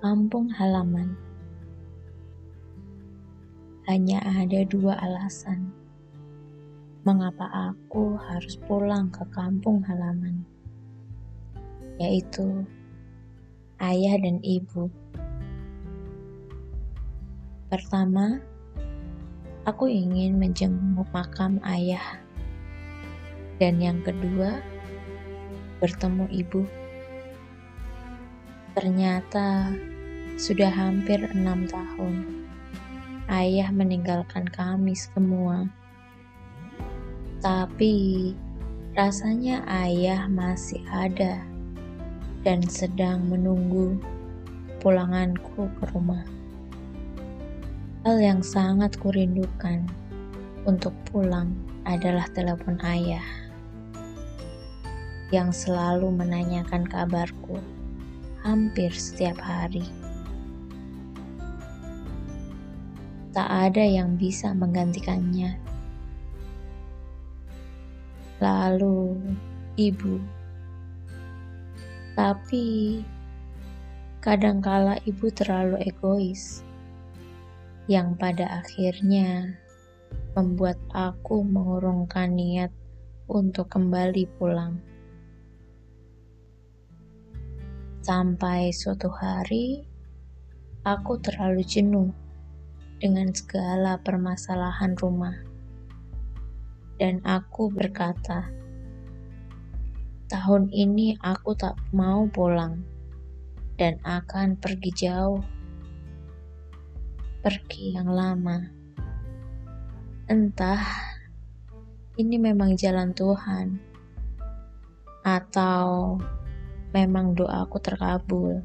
kampung halaman. Hanya ada dua alasan mengapa aku harus pulang ke kampung halaman, yaitu ayah dan ibu. Pertama, aku ingin menjenguk makam ayah, dan yang kedua, bertemu ibu. Ternyata sudah hampir enam tahun ayah meninggalkan kami semua. Tapi rasanya ayah masih ada dan sedang menunggu pulanganku ke rumah. Hal yang sangat kurindukan untuk pulang adalah telepon ayah yang selalu menanyakan kabarku hampir setiap hari. Tak ada yang bisa menggantikannya. Lalu, ibu. Tapi, kadangkala ibu terlalu egois, yang pada akhirnya membuat aku mengurungkan niat untuk kembali pulang. Sampai suatu hari, aku terlalu jenuh dengan segala permasalahan rumah. Dan aku berkata, tahun ini aku tak mau pulang dan akan pergi jauh. Pergi yang lama. Entah ini memang jalan Tuhan atau memang doaku terkabul.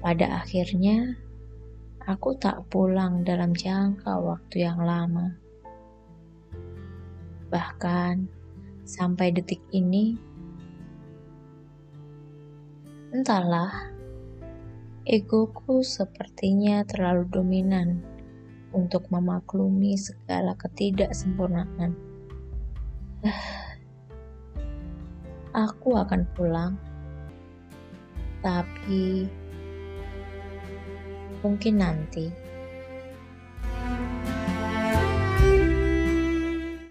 Pada akhirnya, aku tak pulang dalam jangka waktu yang lama. Bahkan sampai detik ini, entahlah, egoku sepertinya terlalu dominan untuk memaklumi segala ketidaksempurnaan. Aku akan pulang, tapi mungkin nanti.